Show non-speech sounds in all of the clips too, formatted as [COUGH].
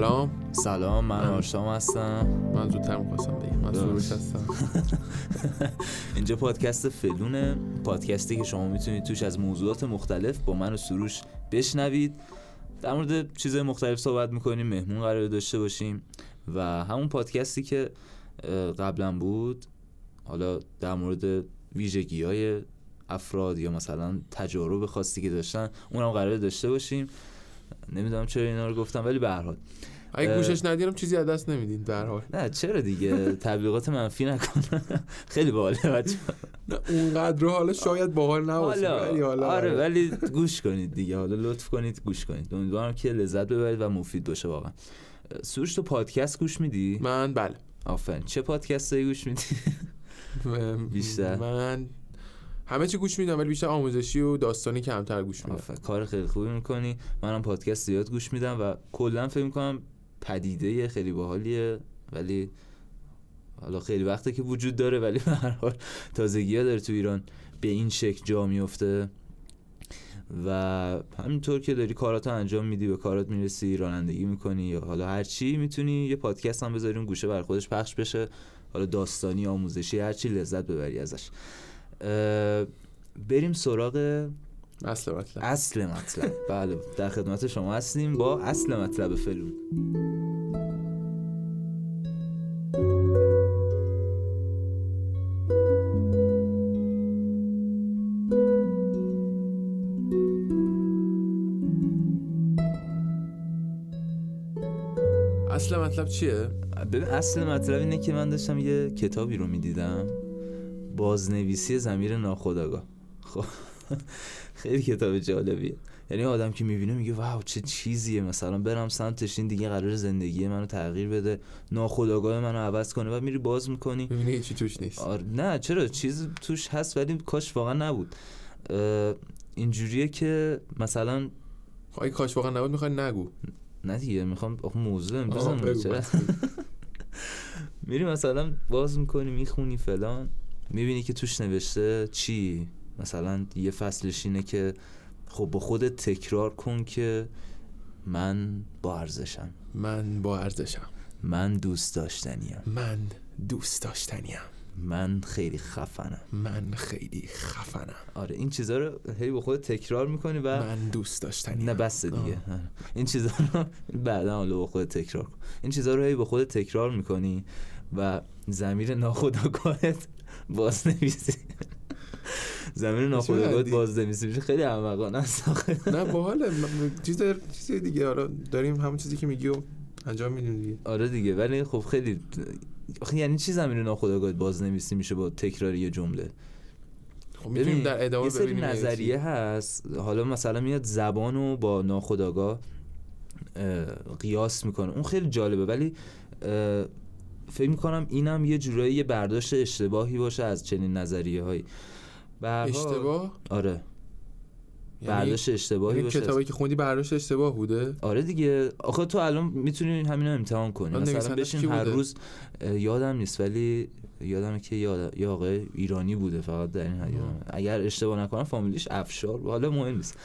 سلام. سلام من آرشام هستم. من زودتر می‌خواستم بگم. من سروش هستم [LAUGHS] اینجا پادکست فلونه. پادکستی که شما می‌تونید توش از موضوعات مختلف با من و سروش بشنوید. در مورد چیزهای مختلف صحبت می‌کنیم مهمون قرار داشته باشیم و همون پادکستی که قبلا بود حالا در مورد ویژگی های افراد یا مثلا تجارب خاصی که داشتن اونم قرار داشته باشیم. نمی‌دونم چرا اینا رو گفتم ولی به هر حال. اگه گوشش ندیدم چیزی از دست نمیدین در حال. نه چرا دیگه؟ تبلیغات منفی نکن. [LAUGHS] خیلی باحاله بچه نه اونقدر حالا شاید باحال نباشه ولی حالا آره ولی گوش کنید دیگه. حالا لطف کنید گوش کنید. امیدوارم که لذت ببرید و مفید باشه واقعا. سروش تو پادکست گوش میدی؟ من بله. آفرین. چه پادکستی گوش میدی؟ [LAUGHS] بیشتر. من همه چی گوش میدم ولی بیشتر آموزشی و داستانی کمتر گوش میدم. کار خیلی خوبی می‌کنی. منم پادکست زیاد گوش میدم و کلا فکر می‌کنم پدیده خیلی باحالیه ولی حالا خیلی وقته که وجود داره ولی به هر حال تازگی ها داره تو ایران به این شکل جا میفته و همینطور که داری کاراتو انجام میدی به کارات می‌رسی رانندگی می‌کنی یا حالا هر چی می‌تونی یه پادکست هم بذاری اون گوشه بر خودش پخش بشه. حالا داستانی آموزشی هر چی لذت ببری ازش. بریم سراغ اصل مطلب. اصل مطلب. بله در خدمت شما هستیم با اصل مطلب فلون. اصل مطلب چیه؟ ببین اصل مطلب اینه که من داشتم یه کتابی رو می‌دیدم. بازنویسی زمیر ناخداگاه خب خیلی کتاب جالبیه. یعنی آدم که می‌بینه میگه واو چه چیزیه. مثلا برم سمتش این دیگه قرار زندگی منو تغییر بده ناخداگاه منو عوض کنه و میری باز می‌کنی. می‌بینی چی توش نیست. آر... نه چرا؟ چیز توش هست ولی کاش واقعا نبود. اینجوریه که مثلا خواهی خب کاش واقعا نبود می‌خوای نگو. نه دیگه می‌خوام موضوع میری [LAUGHS] مثلا باز می‌کنی می‌خونی فلان. می‌بینی که توش نوشته چی؟ مثلا یه فصلش اینه که خب با خودت تکرار کن که من با ارزشم. من با ارزشم. من دوست داشتنیم. من دوست داشتنیم. من خیلی خفنم. من خیلی خفنم. آره این چیزا رو هی با خودت تکرار می‌کنی و من دوست داشتنیم. نه بس دیگه. آه. این چیزا رو بعدا حالا با خودت تکرار کن. این چیزا رو هی با خودت تکرار می‌کنی و زمیر ناخودآگاهت باز نویسی زمین ناخودآگاهت باز نویسی میشه. خیلی احمقانه است. نه باحال چیز چیز دیگه. حالا داریم همون چیزی که میگی و انجام میدیم دیگه. آره دیگه. ولی خب خیلی آخه یعنی چی زمین ناخودآگاهت باز نویسی میشه با تکرار یه جمله؟ خب می‌تونیم در ادامه یه سری نظریه هست. حالا مثلا میاد زبان رو با ناخودآگاه قیاس می‌کنه. اون خیلی جالبه. ولی فکر می‌کنم اینم یه جورایی یه برداشت اشتباهی باشه از چنین نظریه هایی اشتباه؟ آره. یعنی برداشت اشتباهی یعنی باشه کتابی که خوندی برداشت اشتباه بوده؟ آره دیگه. آخه تو الان می‌تونی همین رو امتحان کنی. مثلا بشین هر روز یادم نیست ولی یادمه که یاد یا آقای ایرانی بوده فقط در این حد اگر اشتباه نکنم فامیلیش افشار حالا مهم نیست.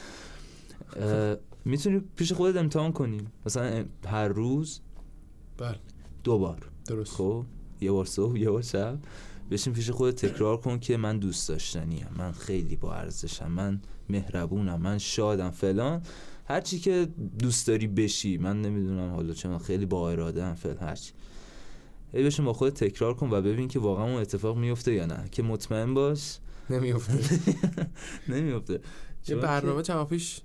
می‌تونی پیش خودت امتحان کنی. مثلا هر روز بله. دو بار. درست. خب یه بار صبح یه بار شب. بشین پیش خودت تکرار کن که من دوست داشتنیم من خیلی با ارزشم. من مهربونم. من شادم. فلان. هرچی که دوست داری بشی. من نمی‌دونم حالا چه من خیلی با اراده ام. فلان هرچی ای بشین با خودت تکرار کن و ببین که واقعا اون اتفاق میفته یا نه. که مطمئن باش. نمیفته [LAUGHS] نمیفته یه برنامه چند پیش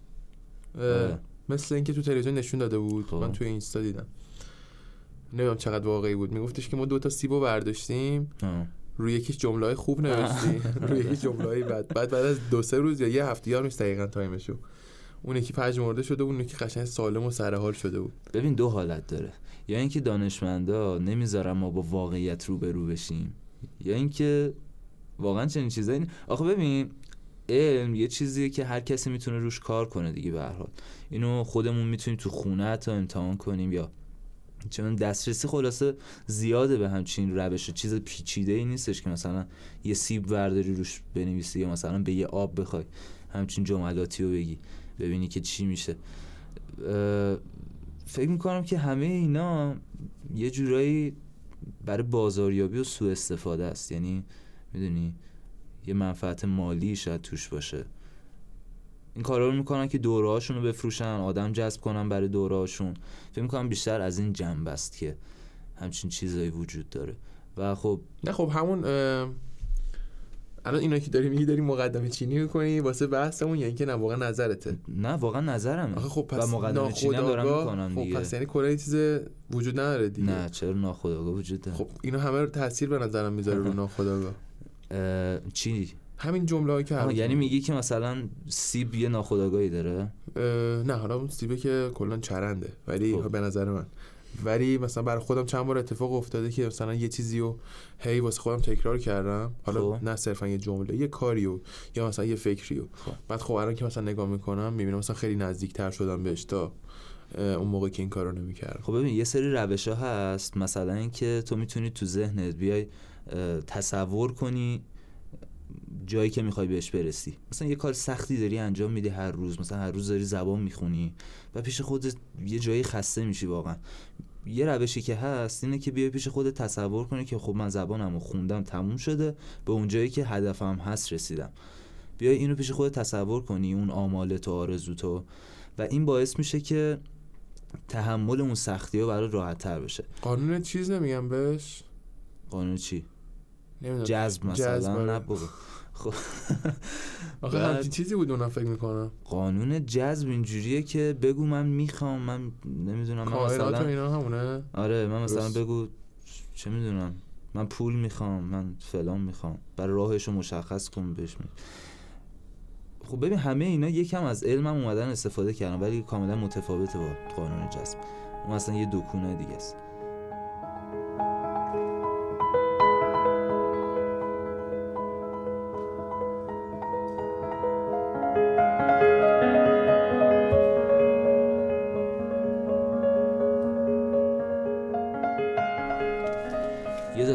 مثل اینکه تو تلویزیون نشون داده بود. خب. من توی اینستا دیدم. نمی‌دونم چقدر واقعی بود. میگفتش که ما دو تا سیبو برداشتیم. روی یکیش جمله های خوب نوشتیم [LAUGHS] روی یکی جمله های بعد بعد بعد از دو سه روز یا یه هفته یار نیست دقیقاً تایمشو. اون یکی پژمرده شده بود اون یکی قشنگ سالم و سرحال شده بود. ببین دو حالت داره. یا اینکه دانشمندا نمی‌ذارن ما با واقعیت روبرو بشیم یا اینکه واقعا چنین چیزایی آخه ببین علم یه چیزیه که هر کسی می‌تونه روش کار کنه دیگه به هر حال. اینو خودمون می‌تونیم تو خونه تا امتحان کنیم یا چون دسترسی خلاصه زیاده به همچین روش چیز پیچیده ای نیستش که مثلا یه سیب ورداری روش بنویسی یا مثلا به یه آب بخوای همچین جملاتی رو بگی ببینی که چی میشه. فکر می‌کنم که همه اینا یه جورایی برای بازاریابی و سوء استفاده است. یعنی می‌دونی یه منفعت مالی شاید توش باشه. این کارا رو می‌کنن که دوره رو بفروشن آدم جذب کنن برای دوره فکر می‌کنم بیشتر از این جنب است که همچین چیزایی وجود داره. و خب نه خب همون الان اینا که داری میگی داری مقدمه چینی می‌کنی واسه بحثمون یا اینکه نه واقعا نظرته؟ نه واقعا نظرمه. آخه خب پس و مقدمه چینی هم دارم می‌کنم خب پس یعنی کلا چیز وجود نداره دیگه. نه چرا ناخودآگاه وجود داره؟ خب اینا همه رو تاثیر به نظرم می‌ذاره رو [LAUGHS] ناخودآگاه. چی؟ همین جمله که یعنی میگی که مثلا سیب یه ناخودآگاهی داره نه حالا اون سیبه که کلا چرنده ولی خب. به نظر من ولی مثلا برای خودم چند بار اتفاق افتاده که مثلا یه چیزی رو هی واسه خودم تکرار کردم حالا خب. نه صرفا یه جمله یه کاریو یا مثلا یه فکریو خب. بعد خب الان که مثلا نگاه می‌کنم می‌بینم مثلا خیلی نزدیکتر شدم بهش تا اون موقع که این کارو نمی‌کردم خب ببین یه سری روش ها هست مثلا اینکه تو می‌تونی تو ذهنت بیای تصور کنی جایی که می‌خوای بهش برسی. مثلا یه کار سختی داری انجام میدی هر روز مثلا هر روز داری زبان می‌خونی و پیش خودت یه جایی خسته میشی واقعا. یه روشی که هست اینه که بیای پیش خودت تصور کنی که خب من زبانمو خوندم تموم شده به اون جایی که هدفم هست رسیدم. بیای اینو پیش خودت تصور کنی اون آمال تو آرزو تو و این باعث میشه که تحمل اون سختی ها برای راحت تر بشه. قانون چیز نمیگم بهش؟ قانون چی؟ جذب مثلا نه خب. [LAUGHS] آخه همچین چیزی بود اونم فکر می‌کنم. قانون جذب اینجوریه که بگو من می‌خوام من نمی‌دونم من مثلا اینا همونه. آره من مثلا بگو چه می‌دونم. من پول می‌خوام من فلان می‌خوام. برای راهش رو مشخص کن بهش می خب ببین همه اینا یکم از علمم اومدن استفاده کردن ولی کاملا متفاوته با قانون جذب. اون اصلا یه دکونه دیگه است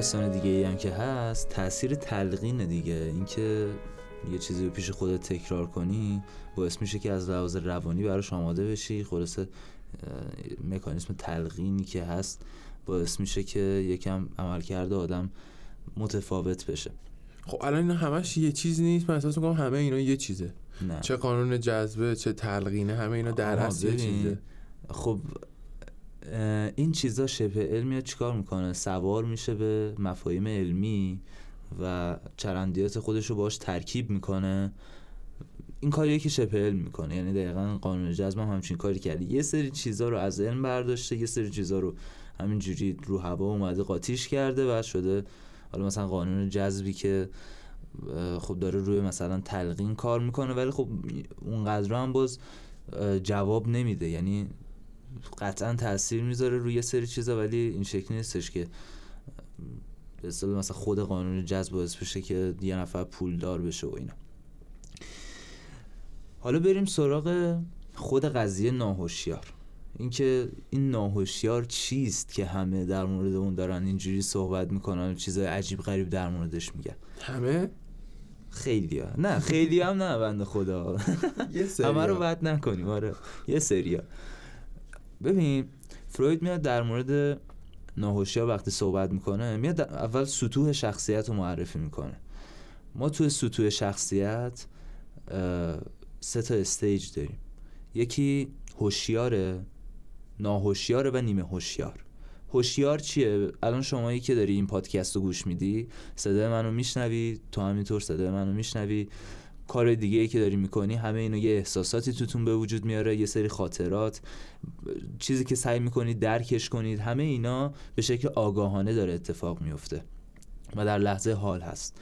داستان دیگه ای هم که هست تاثیر تلقین دیگه. اینکه یه چیزی رو پیش خودت تکرار کنی باعث میشه که از لحاظ روانی براش آماده بشی. خلاصه مکانیسم تلقینی که هست باعث میشه که یکم عملکرد آدم متفاوت بشه. خب الان اینا همش یه چیز نیست. من احساس می‌کنم همه اینا یه چیزه. نه. چه قانون جذبه چه تلقینه همه اینا در اصل یه چیزه. خب این چیزا شبه علمی چیکار می‌کنه؟ سوار میشه به مفاهیم علمی و چرندیات خودش رو باش ترکیب می‌کنه. این کاریه که شبه علم می‌کنه. یعنی دقیقا قانون جذب هم همچین کاری کرده. یه سری چیزا رو از علم برداشته یه سری چیزا رو همینجوری رو هوا اومده قاطیش کرده و شده حالا مثلا قانون جذبی که خب داره روی مثلا تلقین کار می‌کنه ولی خب اونقدر هم باز جواب نمیده. یعنی قطعا تاثیر می‌ذاره روی سری چیزا ولی این شکلی نیستش که به مثلا خود قانون جذب باعث بشه که یه نفر پولدار بشه و اینا. حالا بریم سراغ خود قضیه ناهوشیار. اینکه این ناهوشیار چیست که همه در مورد اون دارن اینجوری صحبت می‌کنن و چیزای عجیب غریب در موردش میگن. همه؟ خیلی ها. نه خیلی هم نه بنده خدا. همه رو بد نکنیم آره. یه سریا ببین فروید میاد در مورد ناهوشیار وقتی صحبت می‌کنه میاد اول سطوح شخصیت رو معرفی می‌کنه. ما تو سطوح شخصیت سه تا استیج داریم. یکی هوشیاره ناهوشیاره و نیمه هوشیار. هوشیار چیه؟ الان شمایی که داری این پادکست رو گوش میدی صدای منو میشنوی تو همینطور صدای منو میشنوی. کار دیگه ای که داری می‌کنی همه اینو یه احساساتی توتون به وجود میاره یه سری خاطرات چیزی که سعی می‌کنید درکش کنید همه اینا به شکل آگاهانه داره اتفاق میفته و در لحظه حال هست.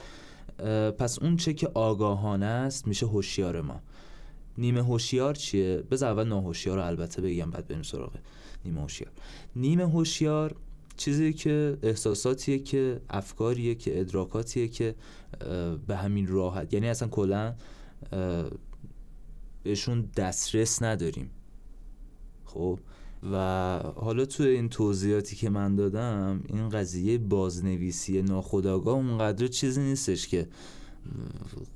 پس اون چه که آگاهانه است میشه هوشیار ما. نیمه هوشیار چیه؟ بذار اول ناهوشیار رو البته بگم بعد بریم سراغ نیمه هوشیار. نیمه هوشیار چیزی که احساساتیه که افکاریه که ادراکاتیه که به همین راحت. یعنی اصلا کلا بهشون دسترس نداریم. خب؟ و حالا تو این توضیحاتی که من دادم این قضیه بازنویسی ناخداگاه اونقدر چیزی نیستش که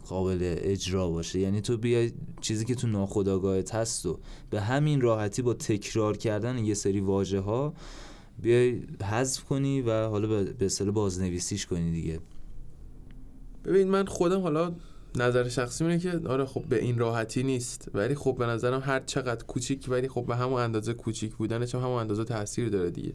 قابل اجرا باشه. یعنی تو بیای چیزی که تو ناخودآگاهت هست و به همین راحتی با تکرار کردن یه سری واژه ها بیای حذف کنی و حالا به اصطلاح بازنویسیش کنی دیگه. ببین من خودم حالا نظر شخصی اینه که آره خب به این راحتی نیست ولی خب به نظرم هر چقدر کوچیک ولی خب به همون اندازه کوچیک بودنش هم همون اندازه تاثیر داره دیگه.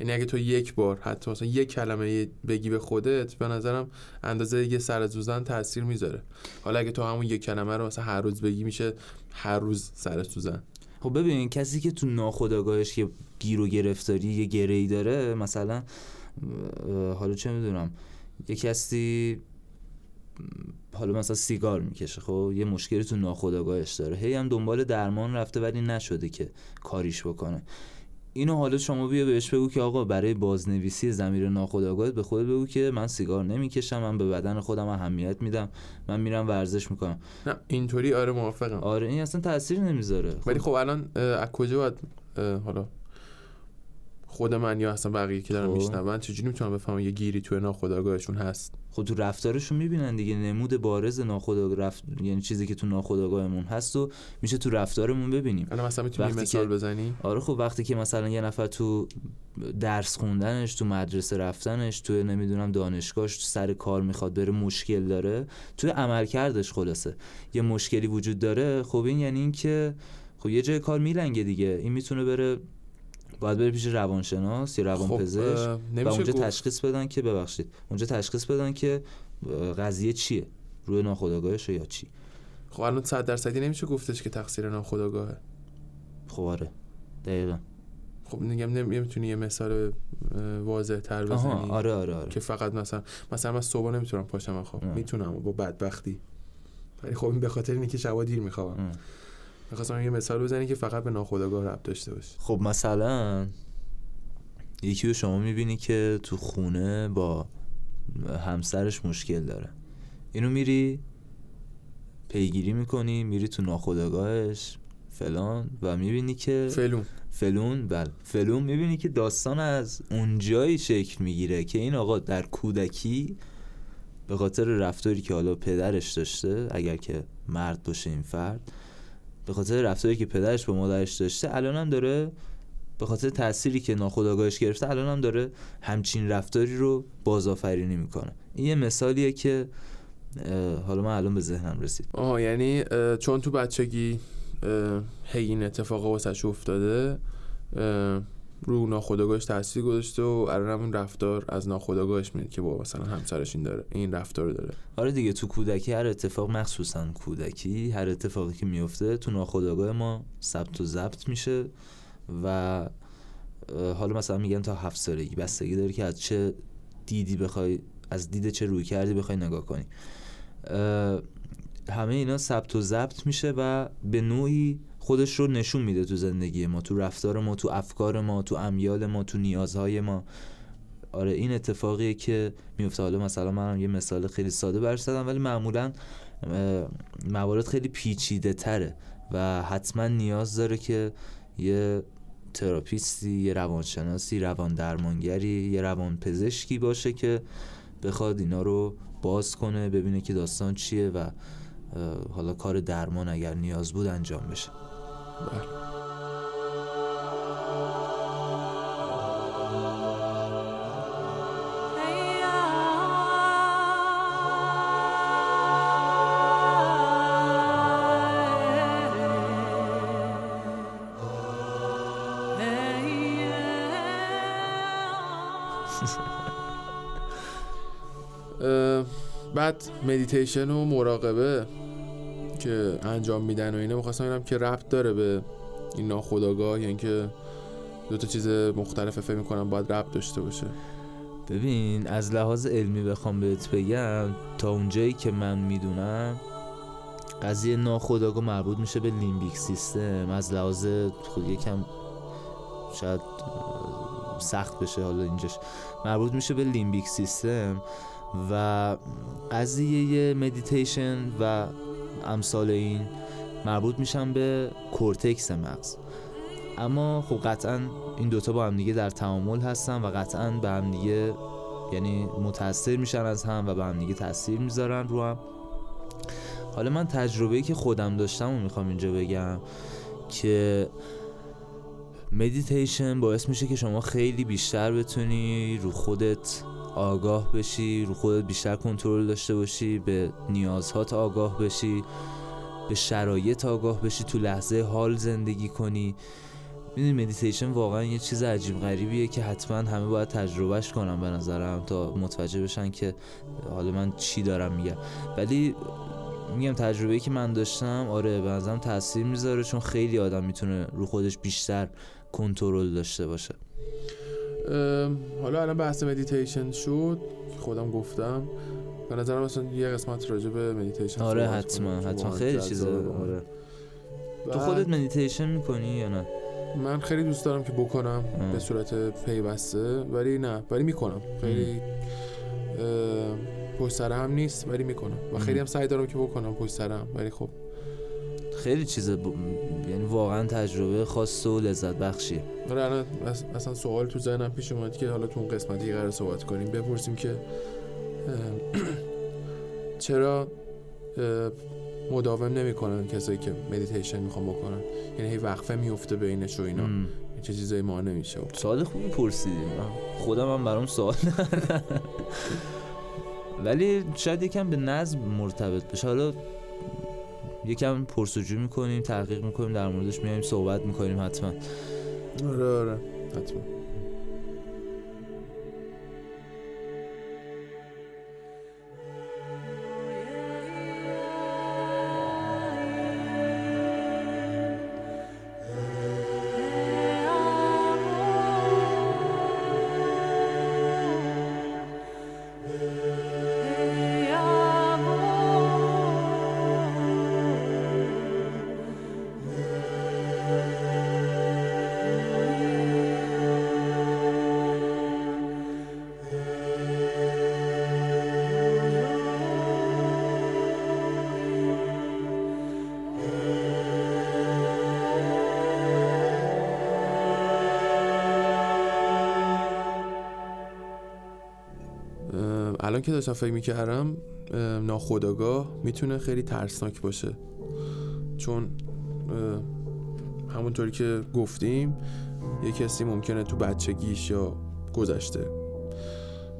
یعنی اگه تو یک بار حتی مثلا یک کلمه بگی به خودت به نظرم اندازه یه سر سوزن تاثیر می‌ذاره. حالا اگه تو همون یک کلمه رو مثلا هر روز بگی میشه هر روز سر سوزن خب ببین کسی که تو ناخودآگاهش که گیر و گرفتاری یه گری داره مثلا حالا چه می‌دونم یه کسی حالا مثلا سیگار می‌کشه خب؟ یه مشکلی تو ناخودآگاهش داره. هی هم دنبال درمان رفته ولی نشده که کاریش بکنه. اینو حالا شما بیا بهش بگو که آقا برای بازنویسی زمیر ناخودآگاهت به خودت بگو که من سیگار نمی‌کشم من به بدن خودم اهمیت میدم من میرم ورزش می‌کنم. نه اینطوری آره موافقم. آره این اصلا تاثیر نمی‌ذاره. ولی خب الان از کجا باید حالا خود من یا اصلا بقیه که دارن خب. میشنون چجوری می‌تونم بفهمم یه گیری توی ناخودآگاهشون هست؟ خود تو رفتارشون می‌بینن دیگه نمود بارز ناخودآگاه رفت... یعنی چیزی که تو ناخودآگاهمون هست و میشه تو رفتارمون ببینیم. الان مثلا می‌تونی مثال بزنی؟ آره خب وقتی که مثلا یه نفر تو درس خوندنش تو مدرسه رفتنش تو نمی‌دونم دانشگاهش تو سر کار می‌خواد بره مشکل داره تو عملکردش خلاصه. یه مشکلی وجود داره خب این یعنی اینکه خب یه جای کار میلنگه دیگه. این می‌تونه بره باید بره پیش روانشناس یا روانپزشک خب و اونجا تشخیص بدن که ببخشید. اونجا تشخیص بدن که قضیه چیه؟ روی ناخودآگاهش یا چی؟ خب الان 100 درصدی نمیشه گفتش که تقصیر ناخودآگاهه. خب آره. دقیقا. خب میگم نمی‌تونی یه مثال واضح تر بزنی آره آره آره. که فقط مثلا مثلا من صبح نمی‌تونم پاشم خب می‌تونم با بدبختی. ولی خب این به خاطر اینکه شبا دیر می‌خوام می‌خواستم یه مثال بزنی که فقط به ناخودآگاه ربط داشته باشه خب مثلا یکی رو شما می‌بینی که تو خونه با همسرش مشکل داره. اینو میری پیگیری می‌کنی میری تو ناخودآگاهش فلان و می‌بینی که فلون. فلون بله. فلون می‌بینی که داستان از اونجایی شکل می‌گیره که این آقا در کودکی به خاطر رفتاری که حالا پدرش داشته اگر که مرد باشه این فرد به خاطر رفتاری که پدرش به مادرش داشته هم داره به خاطر تأثیری که ناخودآگاهش گرفته الان هم داره همچین رفتاری رو بازآفرینی می‌کنه. این یه مثالیه که حالا من الان به ذهنم رسید. آه یعنی چون تو بچگی هی این اتفاق واسش افتاده رو ناخودآگاهش تاثیر گذاشته و الان اون رفتار از ناخودآگاهش میاد که با مثلا همسرش این داره این رفتار داره. آره دیگه تو کودکی هر اتفاق مخصوصا کودکی هر اتفاقی که میفته تو ناخودآگاه ما ثبت و ضبط میشه و حالا مثلا میگن تا هفت سالگی بستگی داره که از چه دیدی بخوای از دید چه روی کردی بخوای نگاه کنی. همه اینا ثبت و ضبط میشه و به نوعی خودش رو نشون میده تو زندگی ما تو رفتار ما تو افکار ما تو امیال ما تو نیازهای ما. آره این اتفاقیه که میفته حالا مثلا من یه مثال خیلی ساده برش ولی معمولا موارد خیلی پیچیده تره و حتما نیاز داره که یه تراپیستی یه روانشناسی روان درمانگری یه روان پزشکی باشه که بخواد اینا رو باز کنه ببینه که داستان چیه و حالا کار درمان اگر نیاز بود انجام بشه. بله. بعد مدیتیشن و مراقبه. که انجام میدن و اینه می‌خواستم اینم که ربط داره به این ناخداگاه یعنی که دو تا چیز مختلف فکر می‌کنم باید ربط داشته باشه. ببین از لحاظ علمی بخوام بهت بگم تا اونجایی که من می‌دونم قضیه ناخداگاه مربوط میشه به limbic system از لحاظ خود یکم شاید سخت بشه حالا اینجاش. مربوط میشه به limbic system و قضیه مدیتیشن و امثال این مربوط میشن به کورتکس مغز. اما خب قطعا این دوتا با هم دیگه در تعامل هستن و قطعا به هم دیگه یعنی متاثر میشن از هم و به هم دیگه تاثیر می‌ذارن رو هم. حالا من تجربه که خودم داشتم و می‌خوام اینجا بگم که مدیتیشن باعث میشه که شما خیلی بیشتر بتونی رو خودت آگاه بشی رو خودت بیشتر کنترل داشته باشی به نیازهات آگاه بشی به شرایط آگاه بشی تو لحظه حال زندگی کنی. می‌دونی مدیتیشن واقعا یه چیز عجیب غریبیه که حتما همه باید تجربه‌ش کنن به نظرم تا متوجه بشن که حالا من چی دارم میگم. ولی میگم تجربه که من داشتم آره به نظرم تاثیر می‌ذاره چون خیلی آدم می‌تونه رو خودش بیشتر کنترل داشته باشه. حالا الان بحث مدیتیشن شد. خودم گفتم. به نظرم مثلا یه قسمت راجع به مدیتیشن آره حتما حتما. خیلی چیزا آره. تو خودت مدیتیشن می‌کنی یا نه؟ من خیلی دوست دارم که بکنم به صورت پیوسته. ولی نه ولی می‌کنم. خیلی پشت سر هم نیست ولی می‌کنم. و خیلی هم سعی دارم که بکنم پشت سر هم ولی خب خیلی چیز یعنی واقعا تجربه خاص و لذت بخشیه آره الان اصلا سوال تو ذهنم پیش اومد که حالا تو اون قسمتی قرار صحبت کنیم بپرسیم که [CLEARS THROAT] چرا مداوم نمی‌کنن کسایی که مدیتیشن می‌خوان بکنن؟ یعنی هی وقفه میفته بینش و اینا. چه چیزایی ما نمیشه. سوال خوبی پرسیدیم خودم هم برام سوال [LAUGHS] ولی شاید یکم به نظم مرتبط بشه. حالا یکم پرسجو می‌کنیم تحقیق می‌کنیم در موردش میایم صحبت می‌کنیم حتما. آره آره. حتما. الان که داشتم فکر می‌کردم ناخداگاه می‌تونه خیلی ترسناک باشه. چون همونطوری که گفتیم یه کسی ممکنه تو بچگیش یا گذشته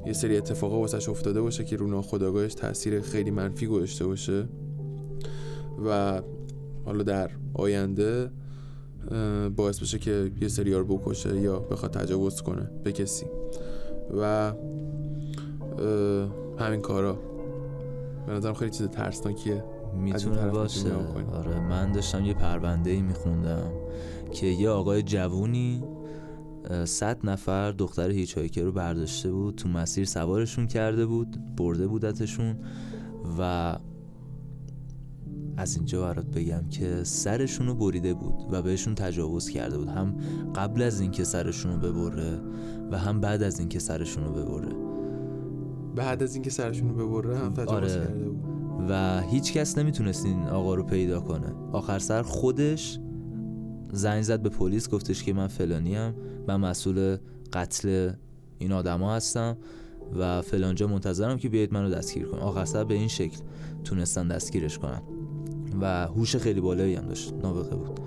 یه سری اتفاقا واسش افتاده باشه که رو ناخداگاهش تاثیر خیلی منفی گذاشته باشه. و حالا در آینده باعث بشه که یه سری رو بکشه یا بخواد تجاوز کنه به کسی. و همین کارا. به نظرم خیلی چیز ترسناکیه. می‌تونه باشه. آره من داشتم یه پرونده ای میخوندم که یه آقای جوونی صد نفر دختر هیچایکر رو برداشته بود تو مسیر سوارشون کرده بود برده بودتشون و از اینجا برات بگم که سرشون رو بریده بود و بهشون تجاوز کرده بود. هم قبل از اینکه سرشون رو ببره و هم بعد از اینکه سرشون رو ببره. بعد از اینکه سرشون رو ببره هم تجاوز آره. کرده بود. و هیچ کس نمی‌تونست این آقا رو پیدا کنه. آخر سر خودش زنگ زد به پلیس گفتش که من فلانیم من مسئول قتل این آدما هستم و فلانجا منتظرم که بیاید منو دستگیر کن آخر سر به این شکل تونستن دستگیرش کنن. و هوش خیلی بالایی هم داشت. نابغه بود.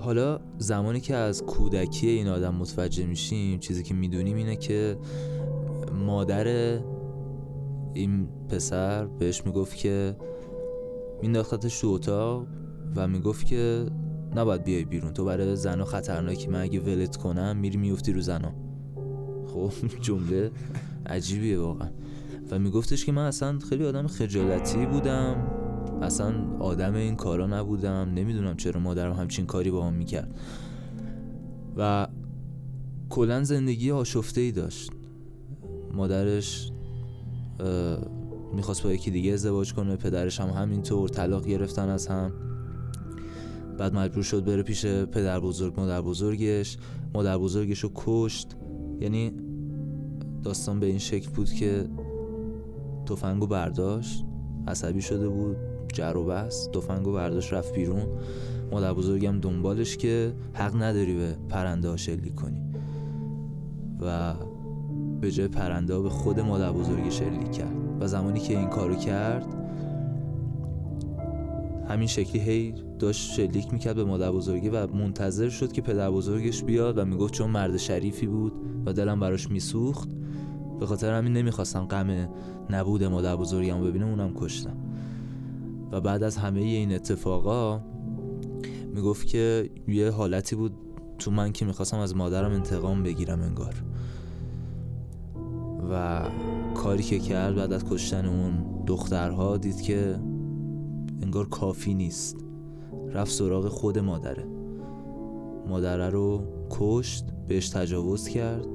حالا زمانی که از کودکی این آدم متوجه میشیم چیزی که می‌دونیم اینه که مادر این پسر بهش می‌گفت که مینداختتش تو اتاق و می‌گفت که نباید بیای بیرون تو برای زنا خطرناکی من اگه ولت کنم میری میفتی رو زنا. خب جمله عجیبیه واقعا. و میگفتش که من اصلا خیلی آدم خجالتی بودم. اصلا آدم این کارا نبودم. نمی‌دونم چرا مادرم همچین کاری با هم می‌کرد. و کلا زندگی آشفته ای داشت. مادرش می‌خواست با یکی دیگه ازدواج کنه. پدرش هم همینطور طلاق گرفتن از هم. بعد مجبور شد بره پیش پدر بزرگ مادر بزرگش. مادر بزرگش رو کشت. یعنی داستان به این شکل بود که تفنگو برداشت. عصبی شده بود. جر و بس. تفنگو برداشت رفت بیرون. مادر بزرگم دنبالش که حق نداری به پرنده ها کنی. و به جای پرنده به خود مادر بزرگی شلیک کرد. و زمانی که این کارو کرد همین شکلی هی داشت شلیک می‌کرد به مادر بزرگی و منتظر شد که پدر بزرگش بیاد و می‌گفت چون مرد شریفی بود و دلم براش میسوخت به خاطر همین نمی‌خواستم غم نبود مادر بزرگم ببینم اونم کشتم. و بعد از همه این اتفاقا می‌گفت که یه حالتی بود تو من که می‌خواستم از مادرم انتقام بگیرم انگار. و کاری که کرد بعد از کشتن اون دخترها دید که انگار کافی نیست. رفت سراغ خود مادره. مادره رو کشت بهش تجاوز کرد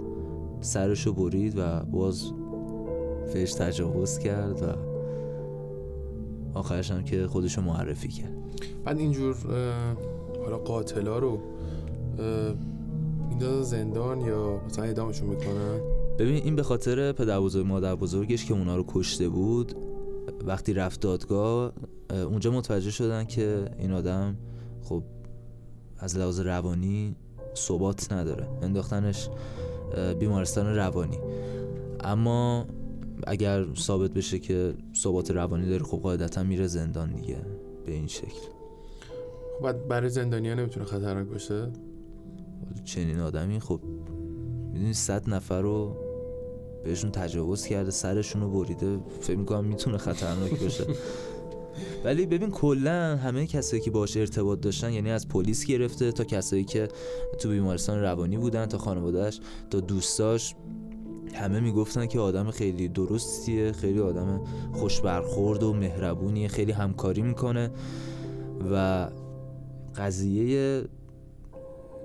سرشو برید و باز بهش تجاوز کرد و آخرش هم که خودشو معرفی کرد. بعد اینجور حالا قاتلا رو میندازن زندان یا مثلا ادامشون می‌کنن؟ ببین این به خاطر پدر بزرگ مادر بزرگش که اونا رو کشته بود وقتی رفت دادگاه اونجا متوجه شدن که این آدم خب از لحاظ روانی ثبات نداره. انداختنش بیمارستان روانی. اما اگر ثابت بشه که ثبات روانی داره خب قاعدتا میره زندان دیگه به این شکل. خب برای زندانیا نمی‌تونه خطرناک باشه؟ چنین آدمی خب می‌دونی صد نفر رو بهشون تجاوز کرده سرشون رو بریده فکر می‌کنم می‌تونه خطرناک باشه. [LAUGHS] ولی ببین کلا همه کسایی که باش ارتباط داشتن یعنی از پلیس گرفته تا کسایی که تو بیمارستان روانی بودن تا خانوادهش تا دوستاش همه می‌گفتن که آدم خیلی درستیه خیلی آدم خوش برخورد و مهربونیه خیلی همکاری می‌کنه و قضیه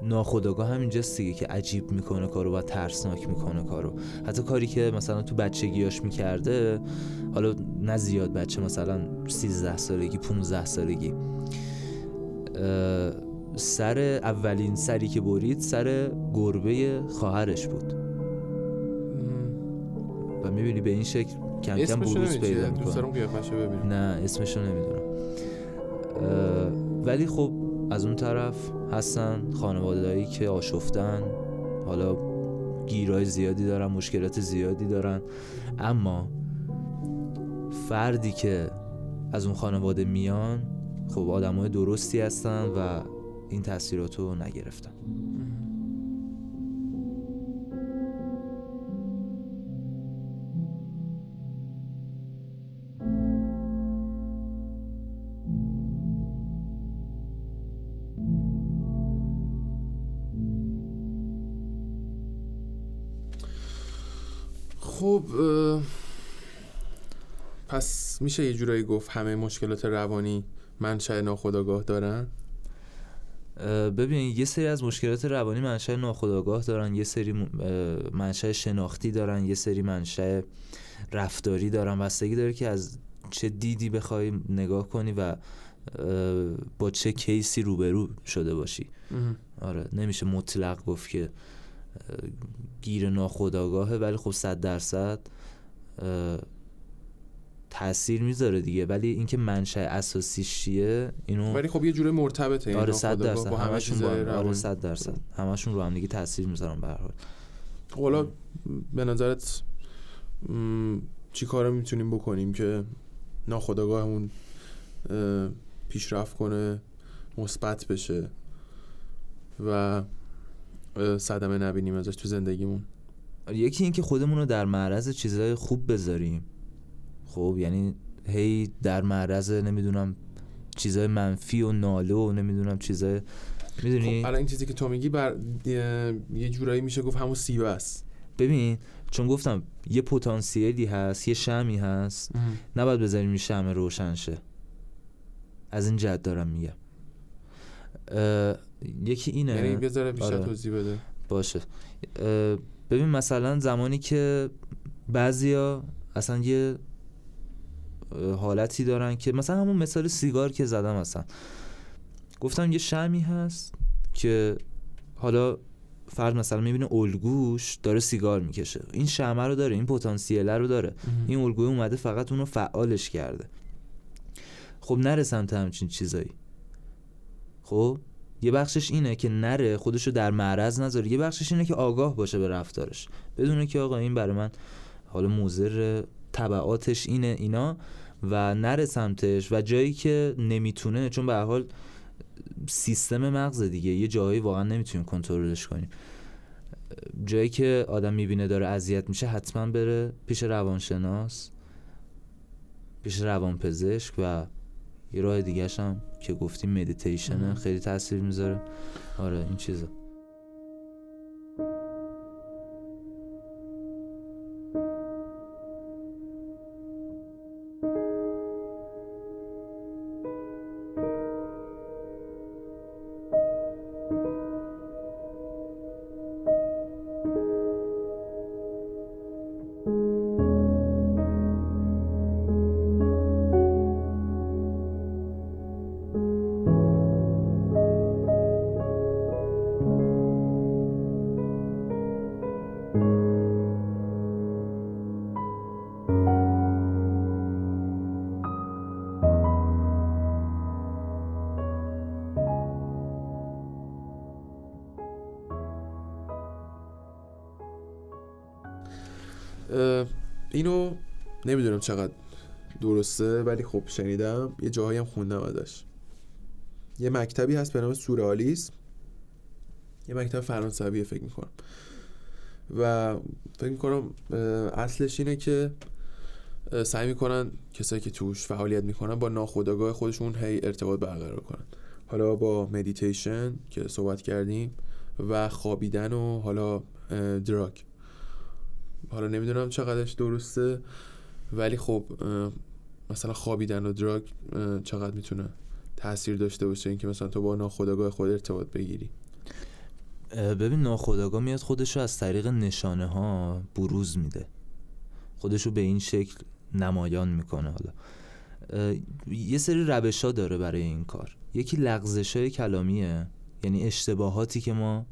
ناخداگاه همینجاست دیگه که عجیب می‌کنه کارو و ترسناک می‌کنه کارو. حتی کاری که مثلا تو بچگیاش می‌کرده حالا نه زیاد بچه مثلا 13 سالگی 15 سالگی. سر اولین سری که برید سر گربه خواهرش بود. می‌بینی؟ به این شکل کم کم بروز پیدا می‌کنه. نه اسمشو نمی‌دونم. ولی خب از اون طرف هستن خانوادهایی که آشفتن. حالا گیرای زیادی دارن مشکلات زیادی دارن. اما فردی که از اون خانواده میان خب آدمای درستی هستن و این تاثیرات رو نگرفتن پس میشه یه جورایی گفت همه مشکلات روانی منشأ ناخودآگاه دارن؟ ببین یه سری از مشکلات روانی منشأ ناخودآگاه دارن یه سری منشأ شناختی دارن یه سری منشأ رفتاری دارن. بستگی داره که از چه دیدی بخوای نگاه کنی و با چه کیسی روبرو شده باشی. آره نمیشه مطلق گفت که گیر ناخودآگاهه ولی خب صد درصد تاثیر می‌ذاره دیگه ولی اینکه منشأ اساسیش چیه اینو ولی خب یه جوره مرتبطه آره 100 درصد همشون با آره 100 درصد. همشون رو هم دیگه تاثیر می‌ذارن به هر حال. خب حالا به نظرت چی کارا می‌تونیم بکنیم که ناخودآگاهمون پیشرفت کنه مثبت بشه و صدمه نبینیم ازش تو زندگیمون؟ یکی این که خودمون رو در معرض چیزهای خوب بذاریم. خب یعنی هی در معرض نمی‌دونم چیزای منفی و ناله و نمی‌دونم چیزای می‌دونی؟ خب این چیزی که تو میگی بر یه جورایی میشه گفت همون سیبه است. ببین چون گفتم یه پتانسیلی هست یه شمی هست نباید بذاریم این شم روشن شه. از این جد دارم میگم. یکی اینه. یعنی بذاره بیشتر آره. توضیح بده. باشه. ببین مثلا زمانی که بعضیا اصلا یه حالتی دارن که مثلا همون مثال سیگار که زدم اصلا. گفتم یه شمی هست که حالا فرد مثلا می‌بینه الگوش داره سیگار می‌کشه. این شمه رو داره این پتانسیل رو داره. این الگوی اومده فقط اونو فعالش کرده. خب نرسم تا همچین چیزایی. خب؟ یه بخشش اینه که نره خودشو در معرض نذاره. یه بخشش اینه که آگاه باشه به رفتارش. بدونه که آقا این برای من حالا موزر طبعاتش اینه اینا و نره سمتش و جایی که نمی‌تونه چون به حال سیستم مغز دیگه یه جایی واقعا نمی‌تونیم کنترلش کنیم. جایی که آدم می‌بینه داره اذیت میشه حتما بره پیش روانشناس پیش روانپزشک و یه راه دیگه هم که گفتیم مدیتیشنه خیلی تاثیر می‌ذاره. آره این چیزا. نمی‌دونم چقدر درسته ولی خب شنیدم یه جاهایی هم خوندم ازش. یه مکتبی هست به نام سورئالیسم یه مکتب فرانسویه فکر می‌کنم. و فکر می‌کنم اصلش اینه که سعی می‌کنن کسایی که توش فعالیت می‌کنن با ناخودآگاه خودشون هی ارتباط برقرار کنن. حالا با مدیتیشن که صحبت کردیم و خوابیدن و حالا دراگ حالا نمی‌دونم چقدرش درسته. ولی خب مثلا خوابیدن و دراگ چقدر می‌تونه تاثیر داشته باشه؟ اینکه مثلا تو با ناخودآگاه خود ارتباط بگیری. ببین ناخودآگاه میاد خودش رو از طریق نشانه ها بروز میده. خودش رو به این شکل نمایان می‌کنه حالا. یه سری روش ها داره برای این کار. یکی لغزش های کلامیه یعنی اشتباهاتی که ما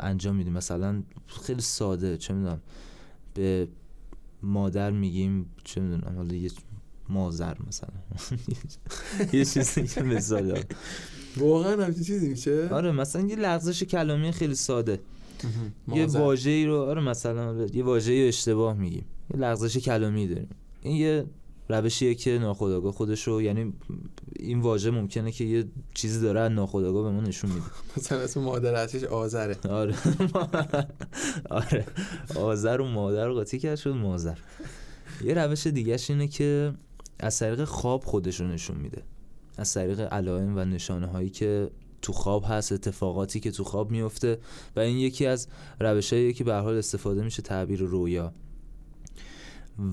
انجام میدیم. مثلا خیلی ساده چه می‌دونم به مادر میگیم چه می‌دونم حالا یه مازر مثلا. [LAUGHS] یه چیزی که مثال واقعا همچین چیزی میشه؟ آره مثلا یه لغزش کلامی خیلی ساده. یه واژه ای رو آره مثلا یه واژه اشتباه میگیم. یه لغزش کلامی داریم. این یه روشیه که ناخودآگاه خودش رو یعنی این واژه ممکنه که یه چیزی داره ناخودآگاه به ما نشون میده. [LAUGHS] مثلا اسم مادر اصلیش آذره. آره. [LAUGHS] آره. آذر و مادر قاطی کرد شد مازر یه روش دیگهش اینه که از طریق خواب خودش رو نشون میده. از طریق علائم و نشانه هایی که تو خواب هست اتفاقاتی که تو خواب میفته و این یکی از روشهایی که به حال استفاده میشه تعبیر رویا.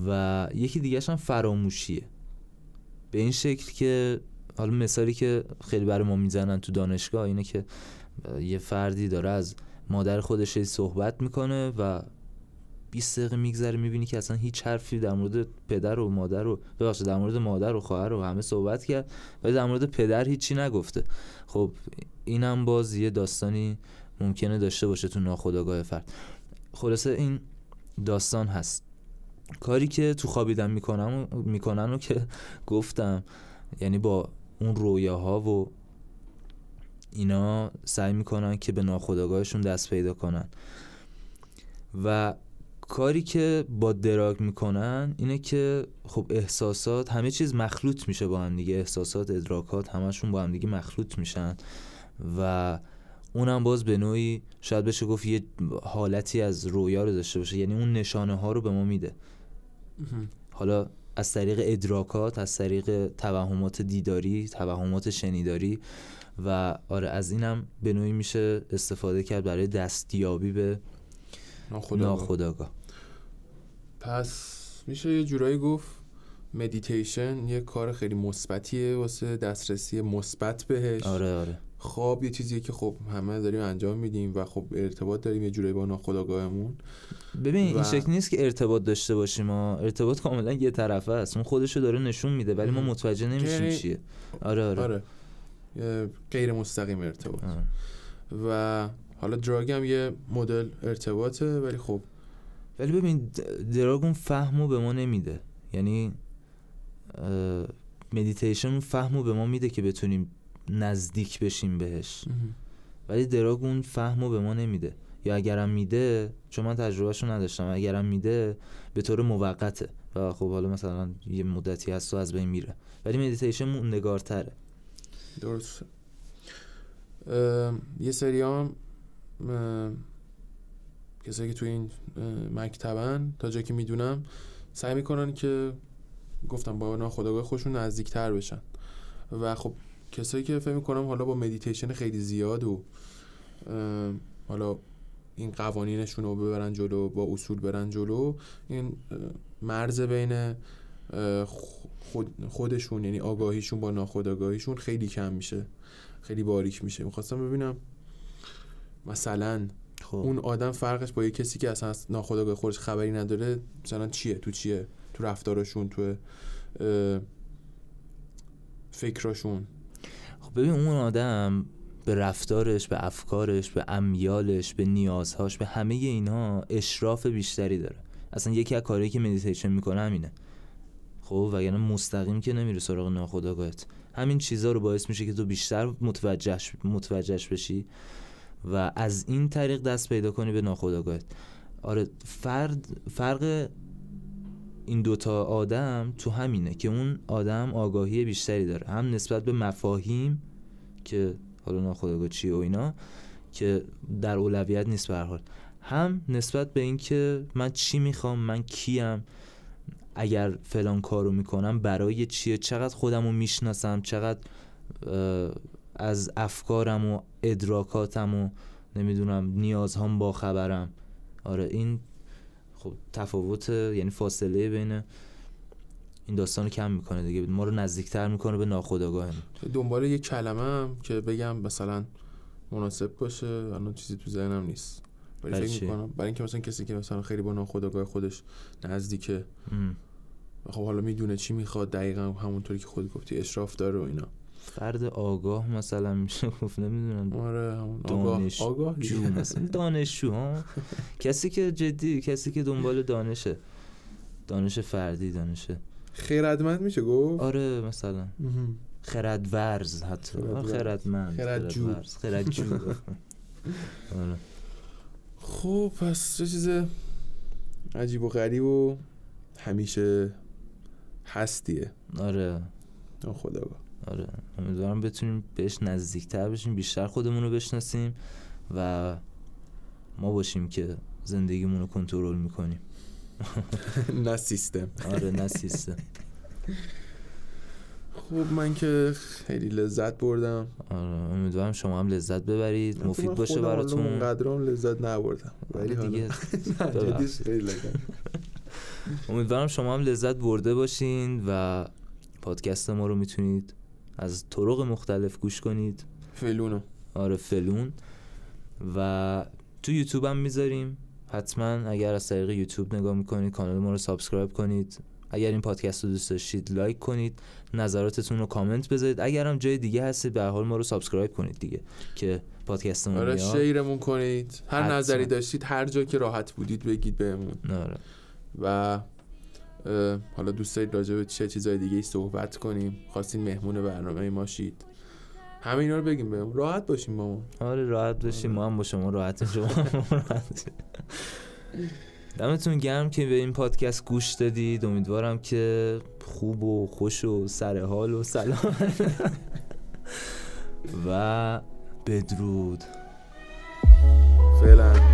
و یکی دیگه هم فراموشیه. به این شکل که حالا مثالی که خیلی برای ما می‌زنن تو دانشگاه اینه که یه فردی داره از مادر خودش صحبت می‌کنه و 20 دقیقه میگذره می‌بینی که اصلا هیچ حرفی در مورد پدر و مادر و ببخشید در مورد مادر و خواهر و همه صحبت کرد ولی در مورد پدر هیچی نگفته. خب اینم باز یه داستانی ممکنه داشته باشه تو ناخودآگاه فرد. خلاصه این داستان هست. کاری که تو خوابیدن می‌کنم می‌کنن و که [LAUGHS] گفتم. یعنی با اون رویاها و اینا سعی می‌کنن که به ناخودآگاهشون دست پیدا کنن. و کاری که با دراگ می‌کنن اینه که خب احساسات همه چیز مخلوط میشه با هم دیگه. احساسات ادراکات همشون با هم دیگه مخلوط میشن. و اونم باز به نوعی شاید بشه گفت یه حالتی از رویا رو داشته باشه. یعنی اون نشانه ها رو به ما میده. حالا از طریق ادراکات از طریق توهمات دیداری توهمات شنیداری و آره از اینم به نوعی میشه استفاده کرد برای دستیابی به ناخداگاه پس میشه یه جورایی گفت مدیتیشن یه کار خیلی مثبتیه واسه دسترسی مثبت بهش. آره آره. خواب یه چیزیه که خب همه داریم انجام میدیم و خب ارتباط داریم یه جورایی با ناخودآگاهمون. ببین این شکل نیست که ارتباط داشته باشیم ما ارتباط کاملا یه طرفه است. اون خودشو داره نشون میده ولی ما متوجه نمیشیم چیه. آره آره, آره. غیر مستقیم ارتباط. و حالا دراگ هم یه مدل ارتباطه ولی خب ولی ببین دراگ اون فهمو به ما نمیده. یعنی مدیتیشن فهمو به ما میده که بتونیم نزدیک بشیم بهش. ولی drug اون فهمو به ما نمیده. یا اگرم میده چون من تجربهشو نداشتم اگرم میده به طور موقته. و خب حالا مثلا یه مدتی هست و از بین میره. ولی مدیتیشن موندگارتره. درست. یه سری هم کسایی که توی این مکتبن تا جایی که می‌دونم سعی می‌کنن که گفتم با ناخودآگاه خودشون نزدیکتر بشن. و خب کسایی که فکر می‌کنم حالا با مدیتیشن خیلی زیاد و حالا این قوانینشون رو ببرن جلو با اصول برن جلو این مرز بین خود خودشون یعنی آگاهیشون با ناخودآگاهیشون خیلی کم میشه خیلی باریک میشه. می‌خواستم ببینم مثلا خب. اون آدم فرقش با یه کسی که اصلا ناخودآگاه خودش خبری نداره مثلا چیه؟ تو چیه؟ تو رفتارشون تو فکراشون خب ببین اون آدم به رفتارش به افکارش به امیالش به نیازهاش به همه اینها اشراف بیشتری داره. اصلا یکی از کارهایی که مدیتیشن می‌کنه همینه. خب وگرنه مستقیم که نمیره سراغ ناخودآگاهت. همین چیزها رو باعث میشه که تو بیشتر متوجهش متوجهش بشی و از این طریق دست پیدا کنی به ناخودآگاهت. آره فرد فرق این دوتا آدم تو همینه که اون آدم آگاهی بیشتری داره. هم نسبت به مفاهیم که حالا ناخودآگاه چیه و اینا که در اولویت نیست به حال. هم نسبت به اینکه من چی می‌خوام من کیم اگر فلان کارو می‌کنم برای چیه چقدر خودم رو می‌شناسم چقدر از افکارم و ادراکاتم و نمی‌دونم نیازهام با خبرم. آره این خب تفاوت یعنی فاصله بین این داستان رو کم می‌کنه دیگه. ما رو نزدیکتر می‌کنه به ناخودآگاه دنبال یه کلمه که بگم مثلا مناسب باشه الان چیزی تو ذهنم نیست. برای فکر می‌کنم برای اینکه مثلا کسی که مثلا خیلی با ناخودآگاه خودش نزدیکه. خب حالا می‌دونه چی می‌خواد دقیقا همونطوری که خود گفتی اشراف داره و اینا. فرد آگاه مثلا میشه گفت نمی‌دونم. آره دانش آگاه جو [LAUGHS] مثلا دانشجو ها. کسی که جدی کسی که دنبال دانشه. دانش فردی دانشه خیردمند میشه گفت؟ آره مثلا. خردورز حتی. خردمند خردجو. خردجو. [LAUGHS] آره. خب پس چه چیز عجیب و غریب و همیشه هستیه. آره. خدا آره. امیدوارم بتونیم بهش نزدیکتر بشیم بیشتر خودمون رو بشناسیم و ما باشیم که زندگیمون رو کنترل می‌کنیم. [LAUGHS] نه سیستم. آره نه سیستم. خوب من که خیلی لذت بردم. آره امیدوارم شما هم لذت ببرید. مفید باشه براتون. قدرام لذت نبردم. ولی آره دیگه. [LAUGHS] امیدوارم شما هم لذت برده باشین و پادکست ما رو می‌تونید از طرق مختلف گوش کنید. فلونو آره فلون و تو یوتیوب هم می‌ذاریم. حتما اگر از طریق یوتیوب نگاه می‌کنید کانال ما رو subscribe کنید. اگر این پادکست رو دوست داشتید لایک کنید. نظراتتون رو کامنت بذارید. اگر هم جای دیگه هستید به حال ما رو subscribe کنید دیگه که پادکست ما آره شیرمون کنید. هر نظری داشتید هر جا که راحت بودید بگید بهمون. آره. و حالا دوست دارید راجع به چه چیزای دیگه صحبت کنیم خواستین مهمون برنامه ما شید. همه اینا رو بگیم بهم راحت باشیم ما آره راحت باشیم. ما هم با شما راحت شما دمتون گرم که به این پادکست گوش دادید. امیدوارم که خوب و خوش و سر حال و سلام و بدرود. فعلا.